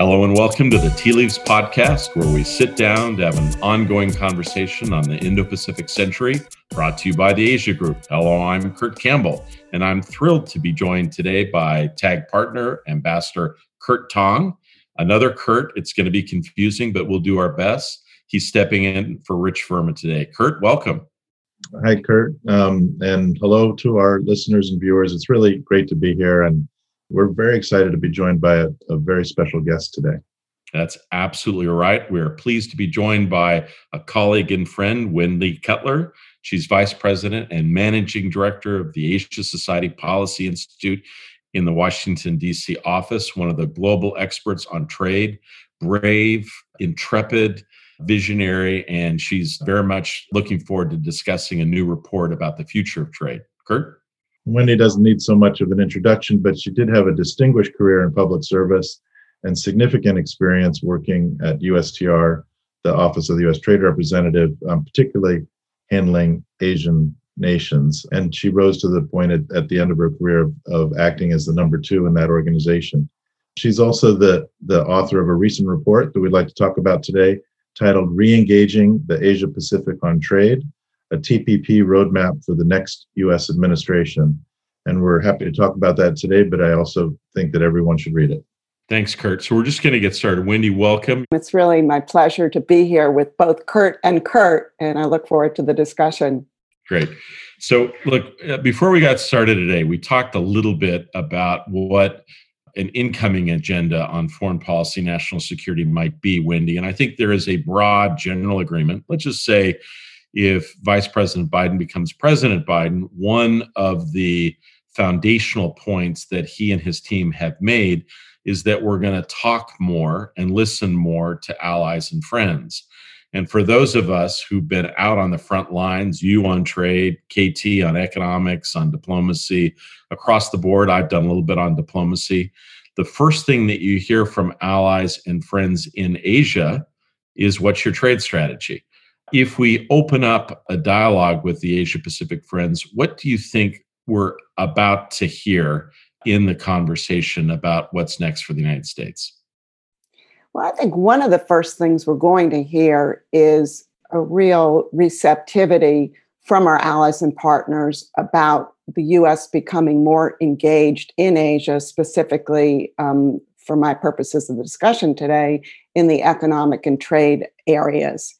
Hello and welcome to the Tea Leaves Podcast, where we sit down to have an ongoing conversation on the Indo Pacific century, brought to you by the Asia Group. Hello, I'm Kurt Campbell, and I'm thrilled to be joined today by TAG partner, Ambassador Kurt Tong. Another Kurt, it's going to be confusing, but we'll do our best. He's stepping in for Rich Verma today. Kurt, welcome. Hi, Kurt, um, and hello to our listeners and viewers. It's really great to be here, and we're very excited to be joined by a, a very special guest today. That's absolutely right. We are pleased to be joined by a colleague and friend, Wendy Cutler. She's Vice President and Managing Director of the Asia Society Policy Institute in the Washington, D.C. office, one of the global experts on trade, brave, intrepid, visionary, and she's very much looking forward to discussing a new report about the future of trade. Kurt? Wendy doesn't need so much of an introduction, but she did have a distinguished career in public service and significant experience working at USTR, the Office of the U.S. Trade Representative, um, particularly handling Asian nations. And she rose to the point at, at the end of her career of, of acting as the number two in that organization. She's also the, the author of a recent report that we'd like to talk about today titled Re-engaging the Asia Pacific on Trade a TPP roadmap for the next US administration. And we're happy to talk about that today, but I also think that everyone should read it. Thanks, Kurt. So we're just going to get started. Wendy, welcome. It's really my pleasure to be here with both Kurt and Kurt, and I look forward to the discussion. Great. So, look, uh, before we got started today, we talked a little bit about what an incoming agenda on foreign policy, national security might be, Wendy. And I think there is a broad general agreement. Let's just say if Vice President Biden becomes President Biden, one of the foundational points that he and his team have made is that we're going to talk more and listen more to allies and friends. And for those of us who've been out on the front lines, you on trade, KT on economics, on diplomacy, across the board, I've done a little bit on diplomacy. The first thing that you hear from allies and friends in Asia is what's your trade strategy? If we open up a dialogue with the Asia Pacific friends, what do you think we're about to hear in the conversation about what's next for the United States? Well, I think one of the first things we're going to hear is a real receptivity from our allies and partners about the US becoming more engaged in Asia, specifically um, for my purposes of the discussion today, in the economic and trade areas.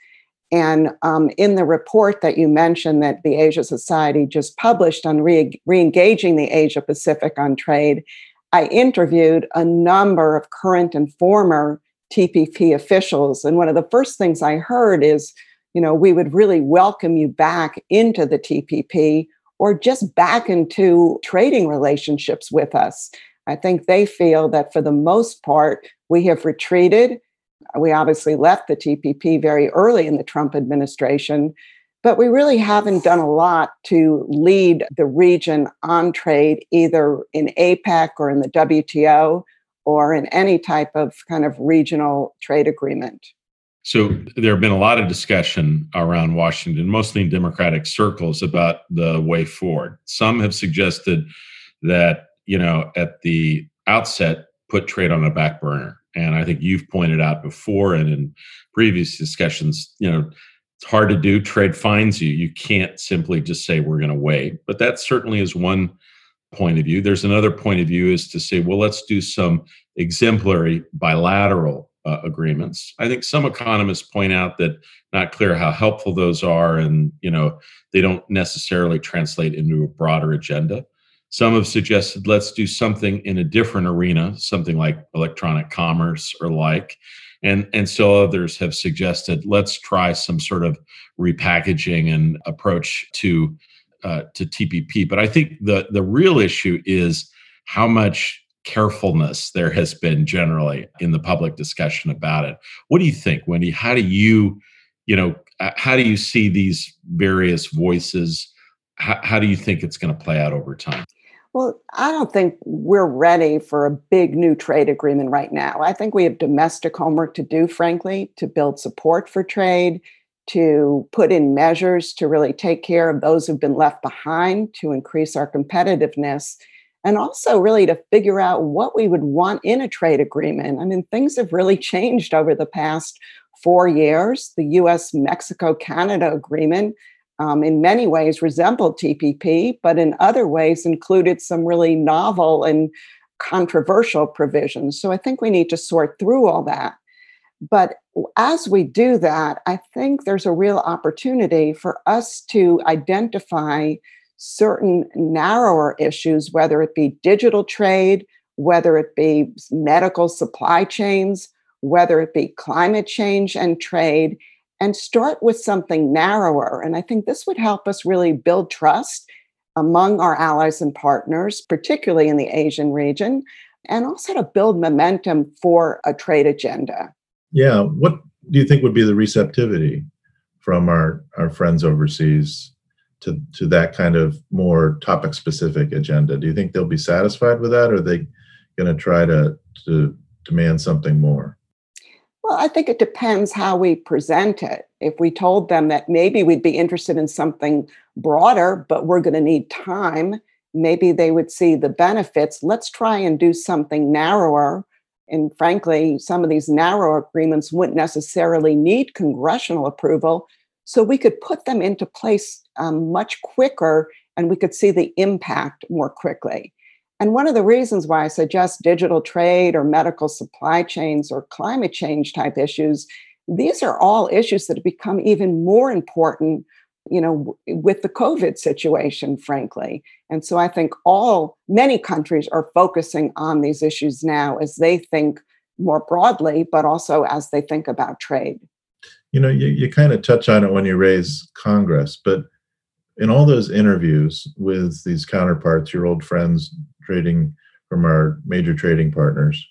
And um, in the report that you mentioned that the Asia Society just published on re- engaging the Asia Pacific on trade, I interviewed a number of current and former TPP officials. And one of the first things I heard is, you know, we would really welcome you back into the TPP or just back into trading relationships with us. I think they feel that for the most part, we have retreated we obviously left the TPP very early in the Trump administration, but we really haven't done a lot to lead the region on trade, either in APEC or in the WTO or in any type of kind of regional trade agreement. So there have been a lot of discussion around Washington, mostly in Democratic circles, about the way forward. Some have suggested that, you know, at the outset, put trade on a back burner and I think you've pointed out before and in previous discussions, you know, it's hard to do. Trade finds you. You can't simply just say we're going to wait. But that certainly is one point of view. There's another point of view is to say, well, let's do some exemplary bilateral uh, agreements. I think some economists point out that not clear how helpful those are, and you know they don't necessarily translate into a broader agenda. Some have suggested let's do something in a different arena, something like electronic commerce or like. And, and still others have suggested let's try some sort of repackaging and approach to uh, to TPP. But I think the the real issue is how much carefulness there has been generally in the public discussion about it. What do you think, Wendy? How do you, you know, uh, how do you see these various voices? How, how do you think it's going to play out over time? Well, I don't think we're ready for a big new trade agreement right now. I think we have domestic homework to do, frankly, to build support for trade, to put in measures to really take care of those who've been left behind, to increase our competitiveness. and also really to figure out what we would want in a trade agreement. I mean, things have really changed over the past four years. The US Mexico Canada agreement, um, in many ways, resembled TPP, but in other ways included some really novel and controversial provisions. So I think we need to sort through all that. But as we do that, I think there's a real opportunity for us to identify certain narrower issues, whether it be digital trade, whether it be medical supply chains, whether it be climate change and trade, and start with something narrower. And I think this would help us really build trust among our allies and partners, particularly in the Asian region, and also to build momentum for a trade agenda. Yeah. What do you think would be the receptivity from our, our friends overseas to, to that kind of more topic specific agenda? Do you think they'll be satisfied with that or are they going to try to, to demand something more? Well, I think it depends how we present it. If we told them that maybe we'd be interested in something broader, but we're going to need time, maybe they would see the benefits. Let's try and do something narrower and frankly, some of these narrow agreements wouldn't necessarily need congressional approval. So we could put them into place um, much quicker and we could see the impact more quickly. And one of the reasons why I suggest digital trade or medical supply chains or climate change type issues, these are all issues that have become even more important you know, with the COVID situation, frankly. And so I think all, many countries are focusing on these issues now as they think more broadly, but also as they think about trade. You know, you, you kind of touch on it when you raise Congress, but in all those interviews with these counterparts, your old friends trading from our major trading partners,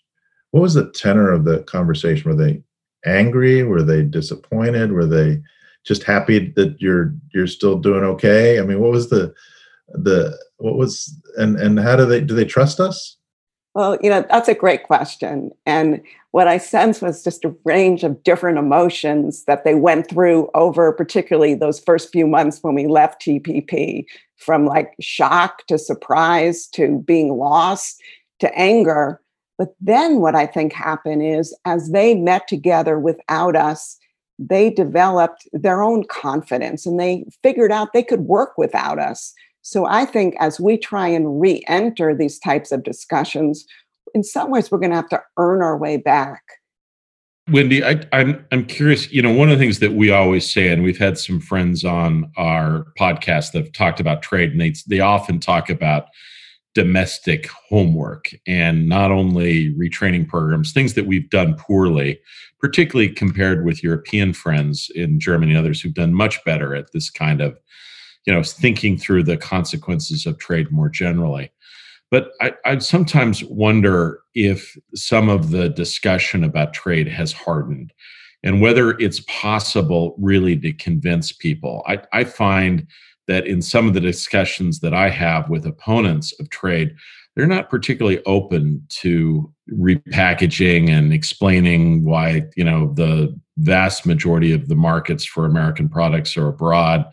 what was the tenor of the conversation? Were they angry? Were they disappointed? Were they just happy that you're you're still doing okay? I mean, what was the the what was and and how do they do they trust us? Well, you know, that's a great question. And what I sense was just a range of different emotions that they went through over particularly those first few months when we left TPP from like shock to surprise to being lost to anger. But then what I think happened is as they met together without us, they developed their own confidence and they figured out they could work without us. So I think as we try and re enter these types of discussions, in some ways we're going to have to earn our way back. Wendy, I, am I'm, I'm curious. You know, one of the things that we always say, and we've had some friends on our podcast that have talked about trade, and they they often talk about domestic homework and not only retraining programs, things that we've done poorly, particularly compared with European friends in Germany and others who've done much better at this kind of, you know, thinking through the consequences of trade more generally. But I, I sometimes wonder if some of the discussion about trade has hardened and whether it's possible really to convince people. I, I find that in some of the discussions that I have with opponents of trade, they're not particularly open to repackaging and explaining why you know the vast majority of the markets for American products are abroad.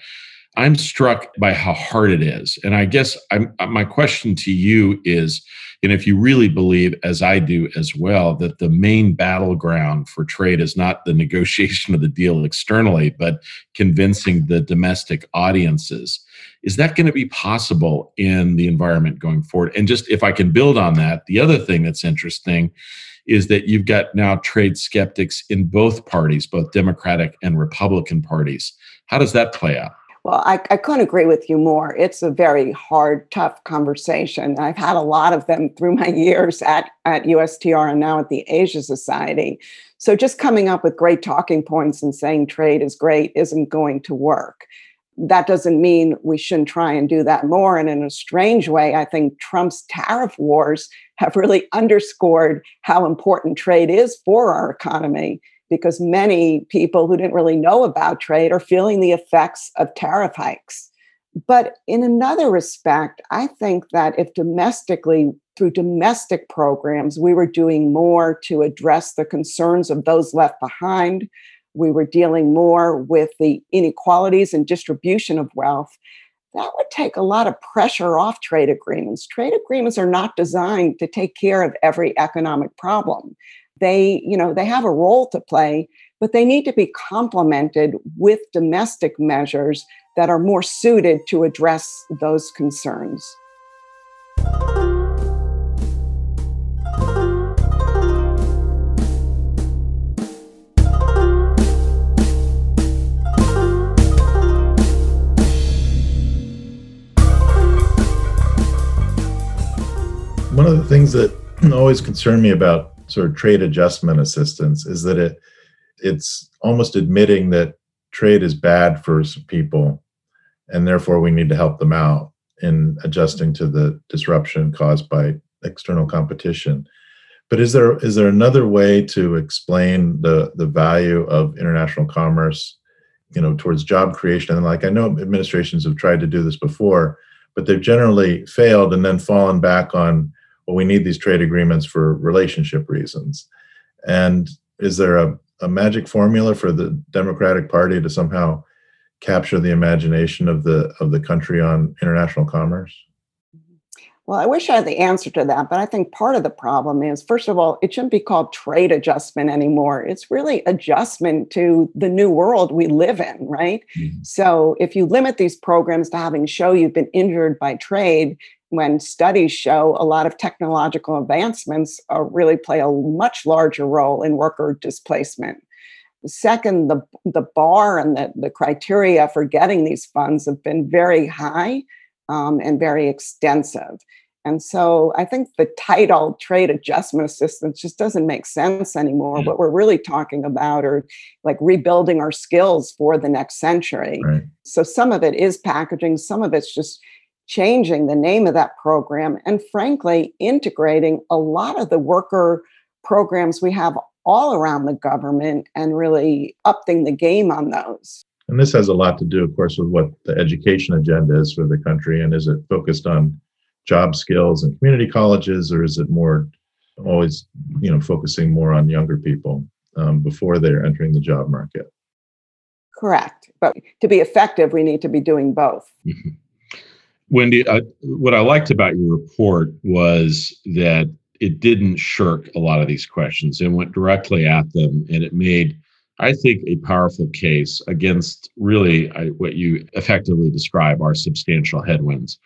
I'm struck by how hard it is, and I guess I'm, uh, my question to you is, and if you really believe, as I do as well, that the main battleground for trade is not the negotiation of the deal externally, but convincing the domestic audiences is that going to be possible in the environment going forward? And just if I can build on that, the other thing that's interesting is that you've got now trade skeptics in both parties, both Democratic and Republican parties. How does that play out? Well, I, I, couldn't agree with you more. It's a very hard, tough conversation. I've had a lot of them through my years at, at USTR and now at the Asia Society. So just coming up with great talking points and saying trade is great isn't going to work that doesn't mean we shouldn't try and do that more. And in a strange way, I think Trump's tariff wars have really underscored how important trade is for our economy because many people who didn't really know about trade are feeling the effects of tariff hikes. But in another respect, I think that if domestically, through domestic programs, we were doing more to address the concerns of those left behind, we were dealing more with the inequalities and distribution of wealth, that would take a lot of pressure off trade agreements. Trade agreements are not designed to take care of every economic problem. They, you know, they have a role to play, but they need to be complemented with domestic measures that are more suited to address those concerns. One of the things that always concerned me about sort of trade adjustment assistance is that it it's almost admitting that trade is bad for people and therefore we need to help them out in adjusting to the disruption caused by external competition. But is there is there another way to explain the the value of international commerce you know towards job creation? And like i know administrations have tried to do this before but they've generally failed and then fallen back on well, we need these trade agreements for relationship reasons. And is there a, a magic formula for the Democratic Party to somehow capture the imagination of the of the country on international commerce? Well, I wish I had the answer to that, but I think part of the problem is, first of all, it shouldn't be called trade adjustment anymore. It's really adjustment to the new world we live in, right? Mm-hmm. So if you limit these programs to having show you've been injured by trade, when studies show a lot of technological advancements uh, really play a much larger role in worker displacement. Second, the, the bar and the, the criteria for getting these funds have been very high um, and very extensive. And so I think the title trade adjustment assistance just doesn't make sense anymore. Mm-hmm. What we're really talking about are like rebuilding our skills for the next century. Right. So some of it is packaging, some of it's just changing the name of that program and frankly integrating a lot of the worker programs we have all around the government and really upping the game on those. And this has a lot to do, of course, with what the education agenda is for the country. And is it focused on job skills and community colleges, or is it more always, you know, focusing more on younger people um, before they're entering the job market? Correct. But to be effective, we need to be doing both. Wendy, I, what I liked about your report was that it didn't shirk a lot of these questions and went directly at them, and it made, I think, a powerful case against really I, what you effectively describe are substantial headwinds.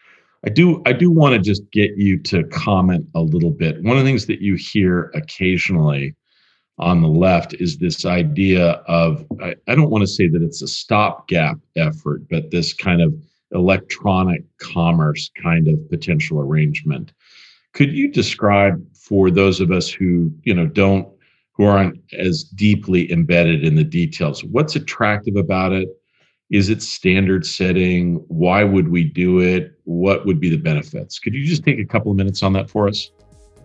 I do, I do want to just get you to comment a little bit. One of the things that you hear occasionally on the left is this idea of I, I don't want to say that it's a stopgap effort, but this kind of electronic commerce kind of potential arrangement. Could you describe for those of us who, you know, don't who aren't as deeply embedded in the details, what's attractive about it? Is it standard setting? Why would we do it? What would be the benefits? Could you just take a couple of minutes on that for us?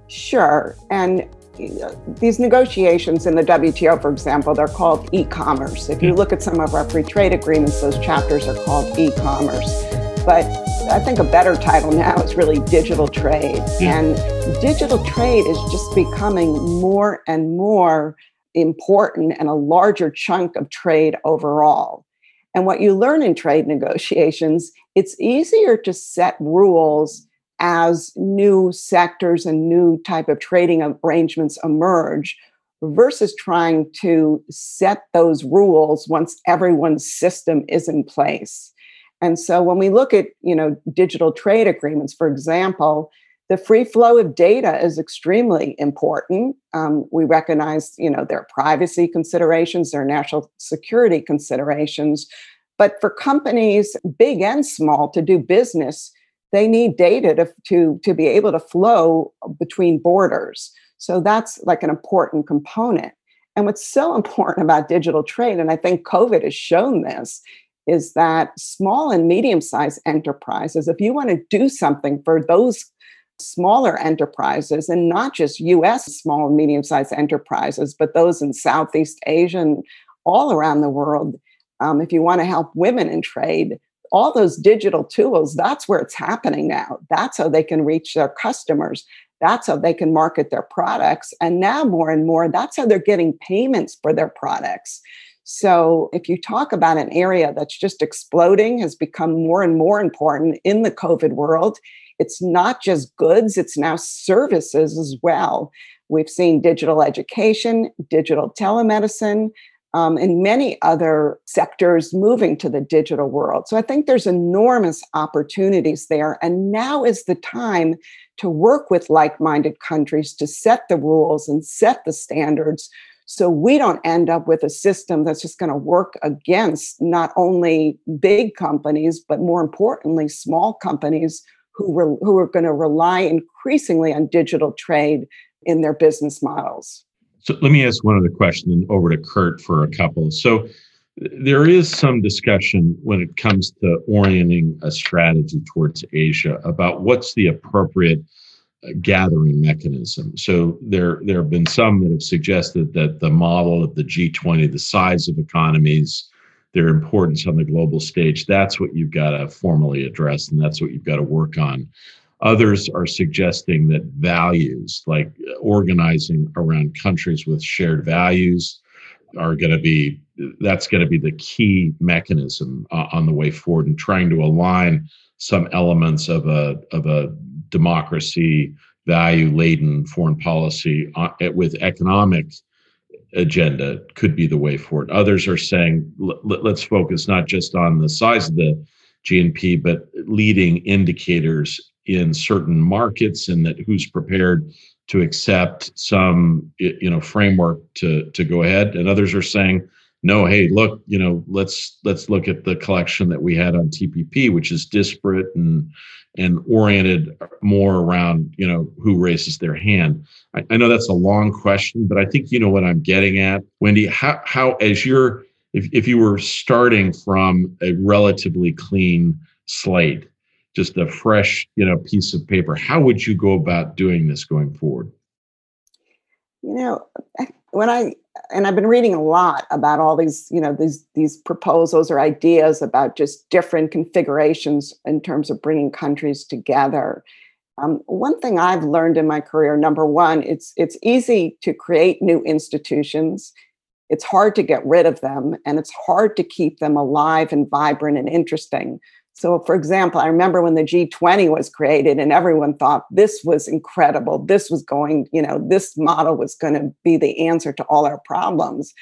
Sure. And these negotiations in the WTO, for example, they're called e commerce. If you hmm. look at some of our free trade agreements, those chapters are called e commerce. But I think a better title now is really digital trade. And digital trade is just becoming more and more important and a larger chunk of trade overall. And what you learn in trade negotiations, it's easier to set rules as new sectors and new type of trading arrangements emerge versus trying to set those rules once everyone's system is in place. And so when we look at you know digital trade agreements for example the free flow of data is extremely important. Um, we recognize you know their privacy considerations their national security considerations. But for companies big and small to do business they need data to, to, to be able to flow between borders. So that's like an important component. And what's so important about digital trade, and I think COVID has shown this, is that small and medium sized enterprises, if you want to do something for those smaller enterprises, and not just US small and medium sized enterprises, but those in Southeast Asia and all around the world, um, if you want to help women in trade, all those digital tools, that's where it's happening now. That's how they can reach their customers. That's how they can market their products. And now, more and more, that's how they're getting payments for their products. So, if you talk about an area that's just exploding, has become more and more important in the COVID world, it's not just goods, it's now services as well. We've seen digital education, digital telemedicine, um, and many other sectors moving to the digital world. So I think there's enormous opportunities there. And now is the time to work with like minded countries to set the rules and set the standards so we don't end up with a system that's just going to work against not only big companies, but more importantly, small companies who, re- who are going to rely increasingly on digital trade in their business models. So let me ask one other question and over to Kurt for a couple. So there is some discussion when it comes to orienting a strategy towards Asia about what's the appropriate uh, gathering mechanism. So there there have been some that have suggested that the model of the G20, the size of economies, their importance on the global stage, that's what you've got to formally address and that's what you've got to work on. Others are suggesting that values, like organizing around countries with shared values, are going to be that's going to be the key mechanism uh, on the way forward and trying to align some elements of a of a democracy value laden foreign policy uh, with economic agenda could be the way forward. Others are saying let's focus not just on the size of the GNP but leading indicators in certain markets and that who's prepared to accept some you know framework to to go ahead. And others are saying no hey look you know let's let's look at the collection that we had on tpp which is disparate and and oriented more around you know who raises their hand. I, I, know that's a long question but i think you know what i'm getting at. Wendy how how as you're if, if you were starting from a relatively clean slate just a fresh you know piece of paper. How would you go about doing this going forward? You know when i and i've been reading a lot about all these you know these these proposals or ideas about just different configurations in terms of bringing countries together. Um, one thing i've learned in my career number one it's it's easy to create new institutions. It's hard to get rid of them and it's hard to keep them alive and vibrant and interesting so, for example, I remember when the G20 was created and everyone thought this was incredible. This was going, you know, this model was going to be the answer to all our problems.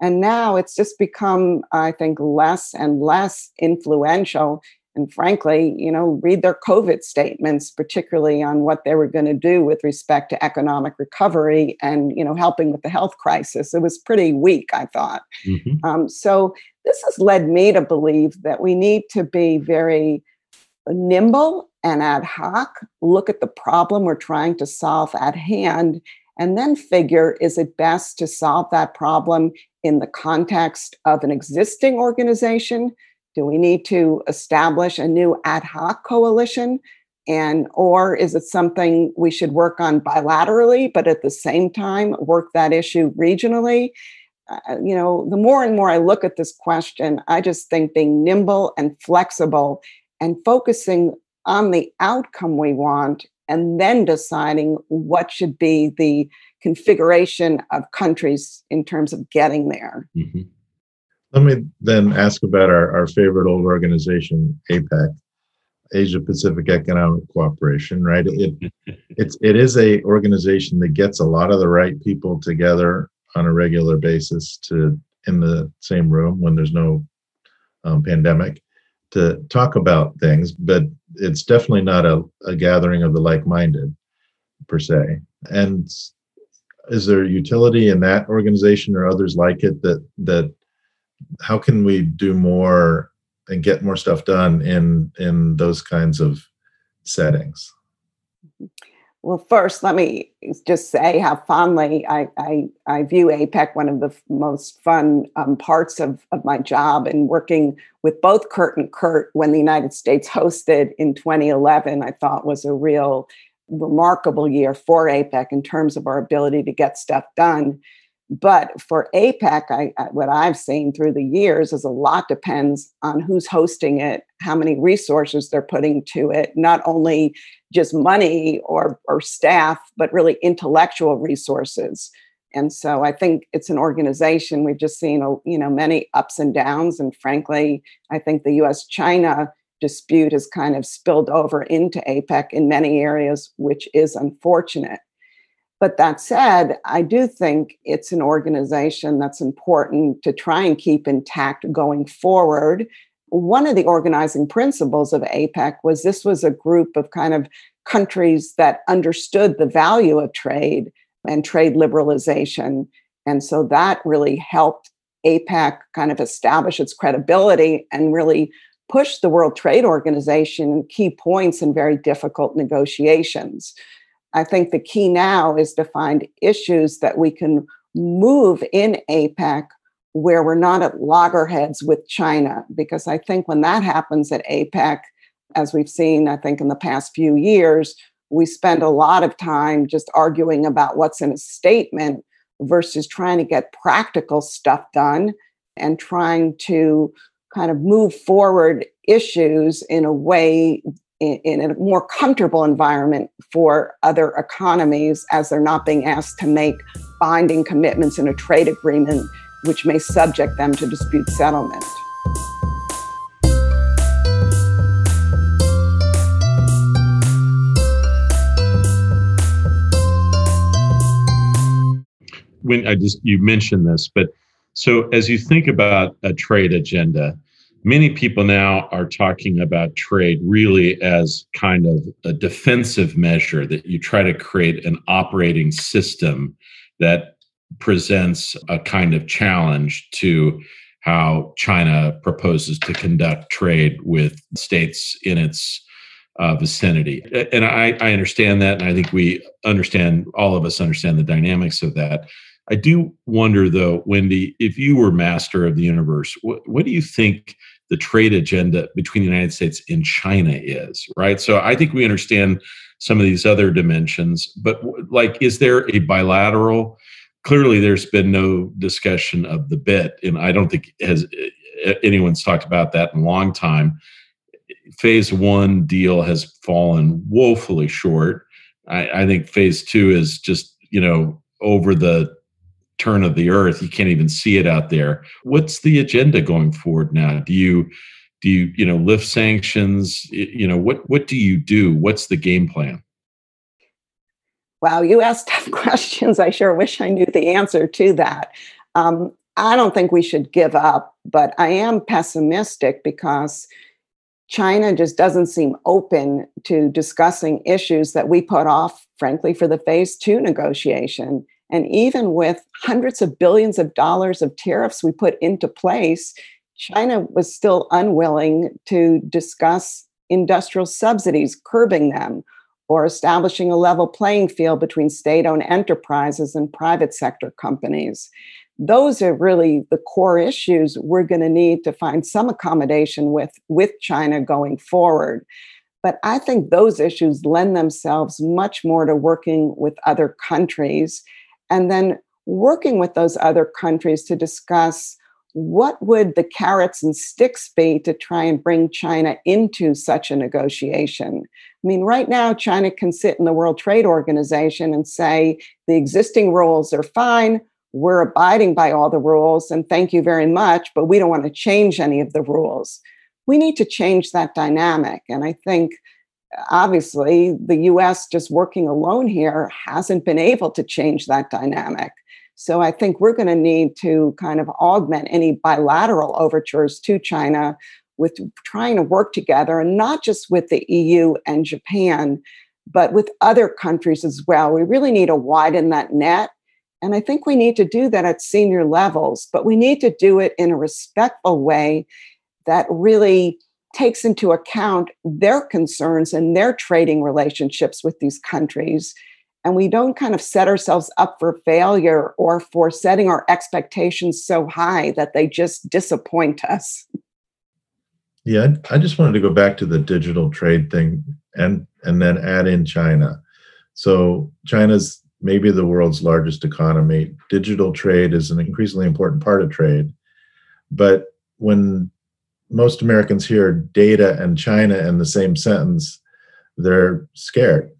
And now it's just become, I think, less and less influential and frankly, you know, read their COVID statements, particularly on what they were going to do with respect to economic recovery and, you know, helping with the health crisis. It was pretty weak, I thought. Mm-hmm. Um, so this has led me to believe that we need to be very nimble and ad hoc, look at the problem we're trying to solve at hand, and then figure is it best to solve that problem in the context of an existing organization? Do we need to establish a new ad hoc coalition? And or is it something we should work on bilaterally, but at the same time work that issue regionally? Uh, you know, the more and more I look at this question, I just think being nimble and flexible and focusing on the outcome we want and then deciding what should be the configuration of countries in terms of getting there. Mm-hmm. Let me then ask about our, our favorite old organization, APEC, Asia Pacific Economic Cooperation, right? It, it's, it is a organization that gets a lot of the right people together on a regular basis to in the same room when there's no um, pandemic to talk about things, but it's definitely not a, a gathering of the like-minded per se. And is there utility in that organization or others like it that that how can we do more and get more stuff done in in those kinds of settings well first let me just say how fondly i i, I view apec one of the most fun um, parts of, of my job and working with both kurt and kurt when the united states hosted in 2011 i thought was a real remarkable year for apec in terms of our ability to get stuff done but for APEC, I, what I've seen through the years is a lot depends on who's hosting it, how many resources they're putting to it, not only just money or, or staff, but really intellectual resources. And so I think it's an organization we've just seen, you know, many ups and downs. And frankly, I think the U.S. China dispute has kind of spilled over into APEC in many areas, which is unfortunate. But that said, I do think it's an organization that's important to try and keep intact going forward. One of the organizing principles of APEC was this was a group of kind of countries that understood the value of trade and trade liberalization. And so that really helped APEC kind of establish its credibility and really push the World Trade Organization key points in very difficult negotiations. I think the key now is to find issues that we can move in APEC where we're not at loggerheads with China. Because I think when that happens at APEC, as we've seen, I think in the past few years, we spend a lot of time just arguing about what's in a statement versus trying to get practical stuff done and trying to kind of move forward issues in a way in, in, a more comfortable environment for other economies as they're not being asked to make binding commitments in a trade agreement, which may subject them to dispute settlement. When I just you mentioned this, but so as you think about a trade agenda, many people now are talking about trade really as kind of a defensive measure that you try to create an operating system that presents a kind of challenge to how China proposes to conduct trade with states in its uh, vicinity. And I, I understand that. And I think we understand, all of us understand the dynamics of that. I do wonder, though, Wendy, if you were master of the universe, what, what do you think the trade agenda between the United States and China is, right? So I think we understand some of these other dimensions, but like, is there a bilateral? Clearly, there's been no discussion of the BIT, and I don't think has anyone's talked about that in a long time. Phase one deal has fallen woefully short. I, I think phase two is just you know over the turn of the earth. You can't even see it out there. What's the agenda going forward now? Do you do you you know lift sanctions? You know what what do you do? What's the game plan? Wow, you asked tough questions. I sure wish I knew the answer to that. Um, I don't think we should give up, but I am pessimistic because China just doesn't seem open to discussing issues that we put off, frankly, for the phase two negotiation. And even with hundreds of billions of dollars of tariffs we put into place, China was still unwilling to discuss industrial subsidies, curbing them, or establishing a level playing field between state owned enterprises and private sector companies. Those are really the core issues we're going to need to find some accommodation with, with China going forward. But I think those issues lend themselves much more to working with other countries and then working with those other countries to discuss what would the carrots and sticks be to try and bring China into such a negotiation? I mean, right now, China can sit in the World Trade Organization and say the existing rules are fine. We're abiding by all the rules, and thank you very much, but we don't want to change any of the rules. We need to change that dynamic. And I think obviously the US just working alone here hasn't been able to change that dynamic. So I think we're going to need to kind of augment any bilateral overtures to China with trying to work together and not just with the EU and Japan, but with other countries as well. We really need to widen that net. And I think we need to do that at senior levels, but we need to do it in a respectful way that really takes into account their concerns and their trading relationships with these countries. And we don't kind of set ourselves up for failure or for setting our expectations so high that they just disappoint us. Yeah, I just wanted to go back to the digital trade thing and and then add in China. So China's maybe the world's largest economy. Digital trade is an increasingly important part of trade. But when most Americans hear data and China in the same sentence, they're scared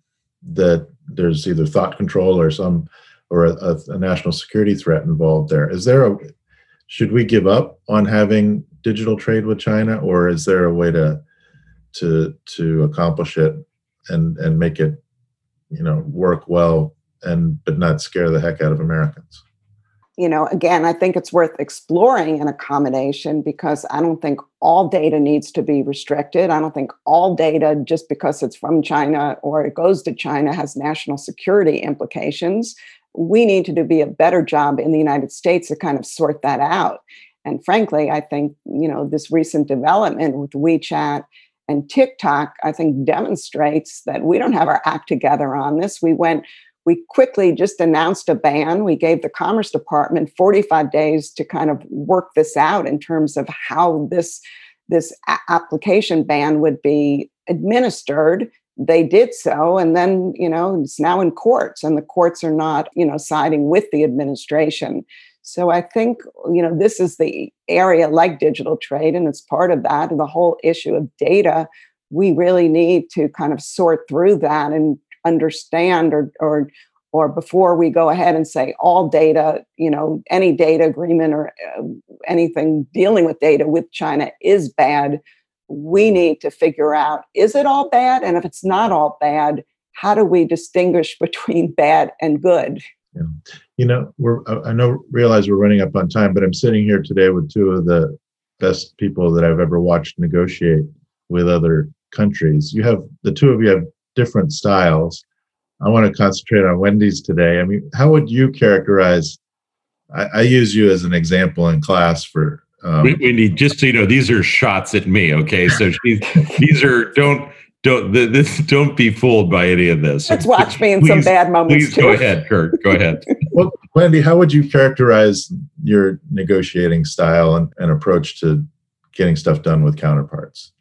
that there's either thought control or some or a, a, national security threat involved there. Is there a should we give up on having digital trade with China, or is there a way to to to accomplish it and and make it you know work well and but not scare the heck out of Americans? You know, again, I think it's worth exploring an accommodation because I don't think all data needs to be restricted. I don't think all data, just because it's from China or it goes to China, has national security implications. We need to do be a better job in the United States to kind of sort that out. And frankly, I think, you know, this recent development with WeChat and TikTok, I think demonstrates that we don't have our act together on this. We went we quickly just announced a ban. We gave the Commerce Department 45 days to kind of work this out in terms of how this, this application ban would be administered. They did so, and then you know it's now in courts, and the courts are not you know siding with the administration. So I think you know this is the area like digital trade, and it's part of that. And the whole issue of data, we really need to kind of sort through that and understand or or or before we go ahead and say all data, you know, any data agreement or uh, anything dealing with data with China is bad, we need to figure out is it all bad? And if it's not all bad, how do we distinguish between bad and good? Yeah. You know, we're I know realize we're running up on time, but I'm sitting here today with two of the best people that I've ever watched negotiate with other countries. You have the two of you have different styles. I want to concentrate on Wendy's today. I mean, how would you characterize? I, I use you as an example in class for. Um, Wendy, just so you know, these are shots at me. Okay, so these are don't don't this don't be fooled by any of this. Let's watch me in please, some bad moments. Please too. go ahead, Kurt. Go ahead. well, Wendy, how would you characterize your negotiating style and, and approach to getting stuff done with counterparts?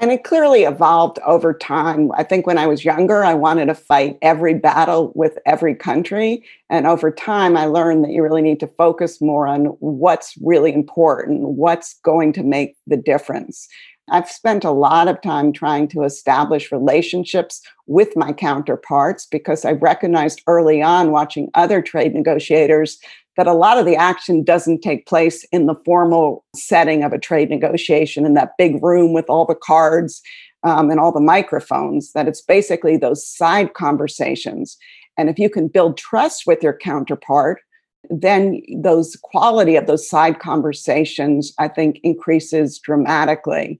And it clearly evolved over time. I think when I was younger, I wanted to fight every battle with every country. And over time, I learned that you really need to focus more on what's really important, what's going to make the difference. I've spent a lot of time trying to establish relationships with my counterparts because I recognized early on watching other trade negotiators that a lot of the action doesn't take place in the formal setting of a trade negotiation in that big room with all the cards um, and all the microphones, that it's basically those side conversations. And if you can build trust with your counterpart, then those quality of those side conversations, I think, increases dramatically.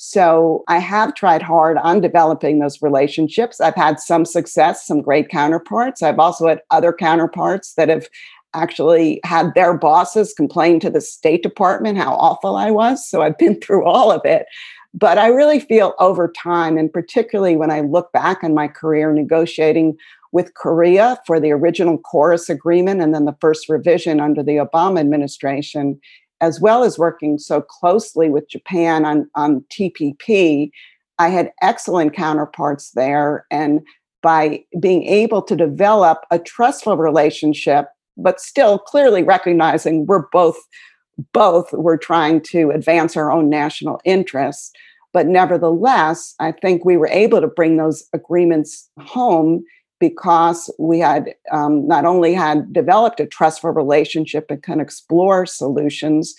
So I have tried hard on developing those relationships. I've had some success, some great counterparts. I've also had other counterparts that have actually had their bosses complain to the State Department how awful I was. So I've been through all of it. But I really feel over time, and particularly when I look back on my career negotiating with Korea for the original KORUS agreement and then the first revision under the Obama administration, as well as working so closely with Japan on, on TPP, I had excellent counterparts there. And by being able to develop a trustful relationship but still clearly recognizing we're both both we're trying to advance our own national interests. But nevertheless i think we were able to bring those agreements home because we had um, not only had developed a trustful relationship and can explore solutions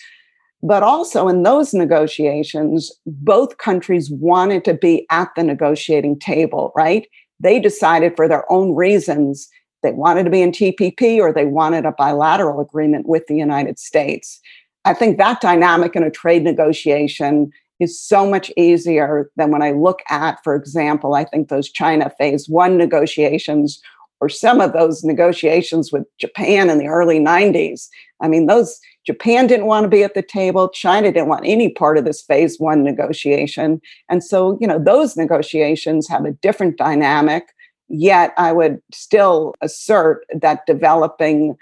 but also in those negotiations both countries wanted to be at the negotiating table right? They decided for their own reasons they wanted to be in TPP or they wanted a bilateral agreement with the United States. I think that dynamic in a trade negotiation is so much easier than when I look at, for example, I think those China phase one negotiations or some of those negotiations with Japan in the early 90s. I mean, those Japan didn't want to be at the table. China didn't want any part of this phase one negotiation. And so, you know, those negotiations have a different dynamic. Yet I would still assert that developing,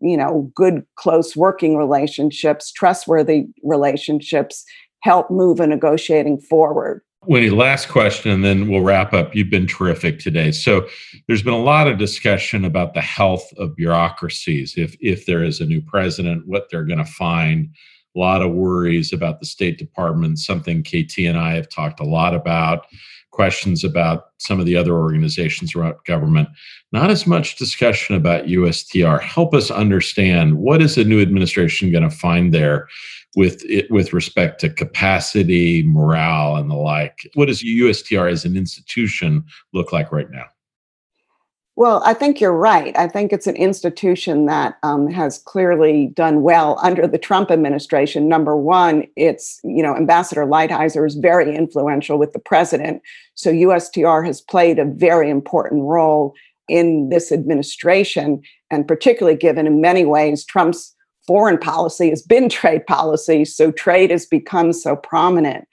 you know, good, close working relationships, trustworthy relationships help move a negotiating forward. Wendy, last question, and then we'll wrap up. You've been terrific today. So, there's been a lot of discussion about the health of bureaucracies. If if there is a new president, what they're going to find a lot of worries about the State Department, something KT and I have talked a lot about, questions about some of the other organizations around government, not as much discussion about USTR. Help us understand what is the new administration going to find there with it, with respect to capacity, morale, and the like. What does USTR as an institution look like right now? Well, I think you're right. I think it's an institution that um, has clearly done well under the Trump administration. Number one, it's, you know, Ambassador Lighthizer is very influential with the president. So USTR has played a very important role in this administration, and particularly given in many ways Trump's foreign policy has been trade policy. So trade has become so prominent.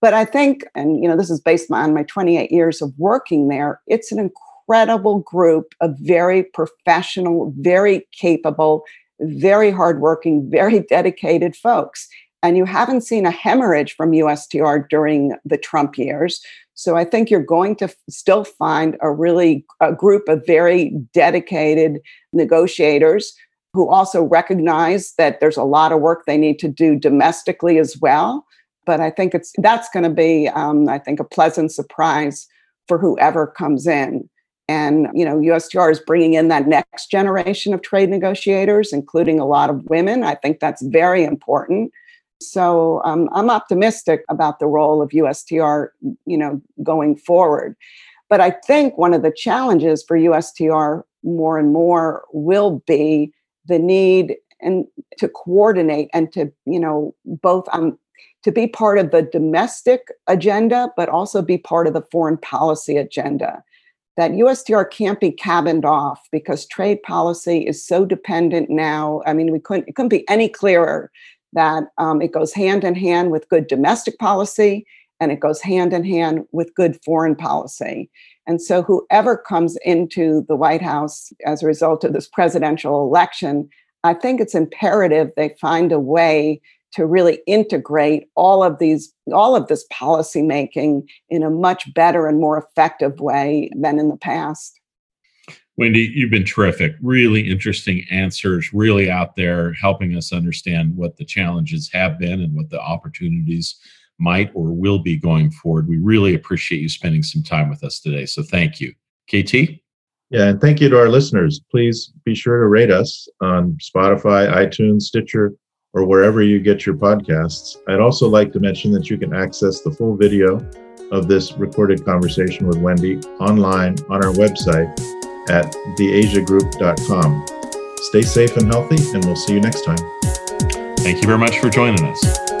But I think, and you know, this is based on my 28 years of working there, it's an incredible incredible group of very professional, very capable, very hardworking, very dedicated folks. And you haven't seen a hemorrhage from USTR during the Trump years. So I think you're going to still find a really a group of very dedicated negotiators who also recognize that there's a lot of work they need to do domestically as well. But I think it's that's going to be, um, I think, a pleasant surprise for whoever comes in. And, you know, USTR is bringing in that next generation of trade negotiators, including a lot of women. I think that's very important. So um, I'm optimistic about the role of USTR, you know, going forward. But I think one of the challenges for USTR more and more will be the need and to coordinate and to, you know, both um, to be part of the domestic agenda, but also be part of the foreign policy agenda that USTR can't be cabined off because trade policy is so dependent now. I mean, we couldn't it couldn't be any clearer that um, it goes hand in hand with good domestic policy and it goes hand in hand with good foreign policy. And so, whoever comes into the White House as a result of this presidential election, I think it's imperative they find a way to really integrate all of these all of this policy making in a much better and more effective way than in the past. Wendy you've been terrific. Really interesting answers really out there helping us understand what the challenges have been and what the opportunities might or will be going forward. We really appreciate you spending some time with us today so thank you. Kt yeah and thank you to our listeners. Please be sure to rate us on spotify itunes stitcher or wherever you get your podcasts. I'd also like to mention that you can access the full video of this recorded conversation with Wendy online on our website at theasiagroup.com. Stay safe and healthy, and we'll see you next time. Thank you very much for joining us.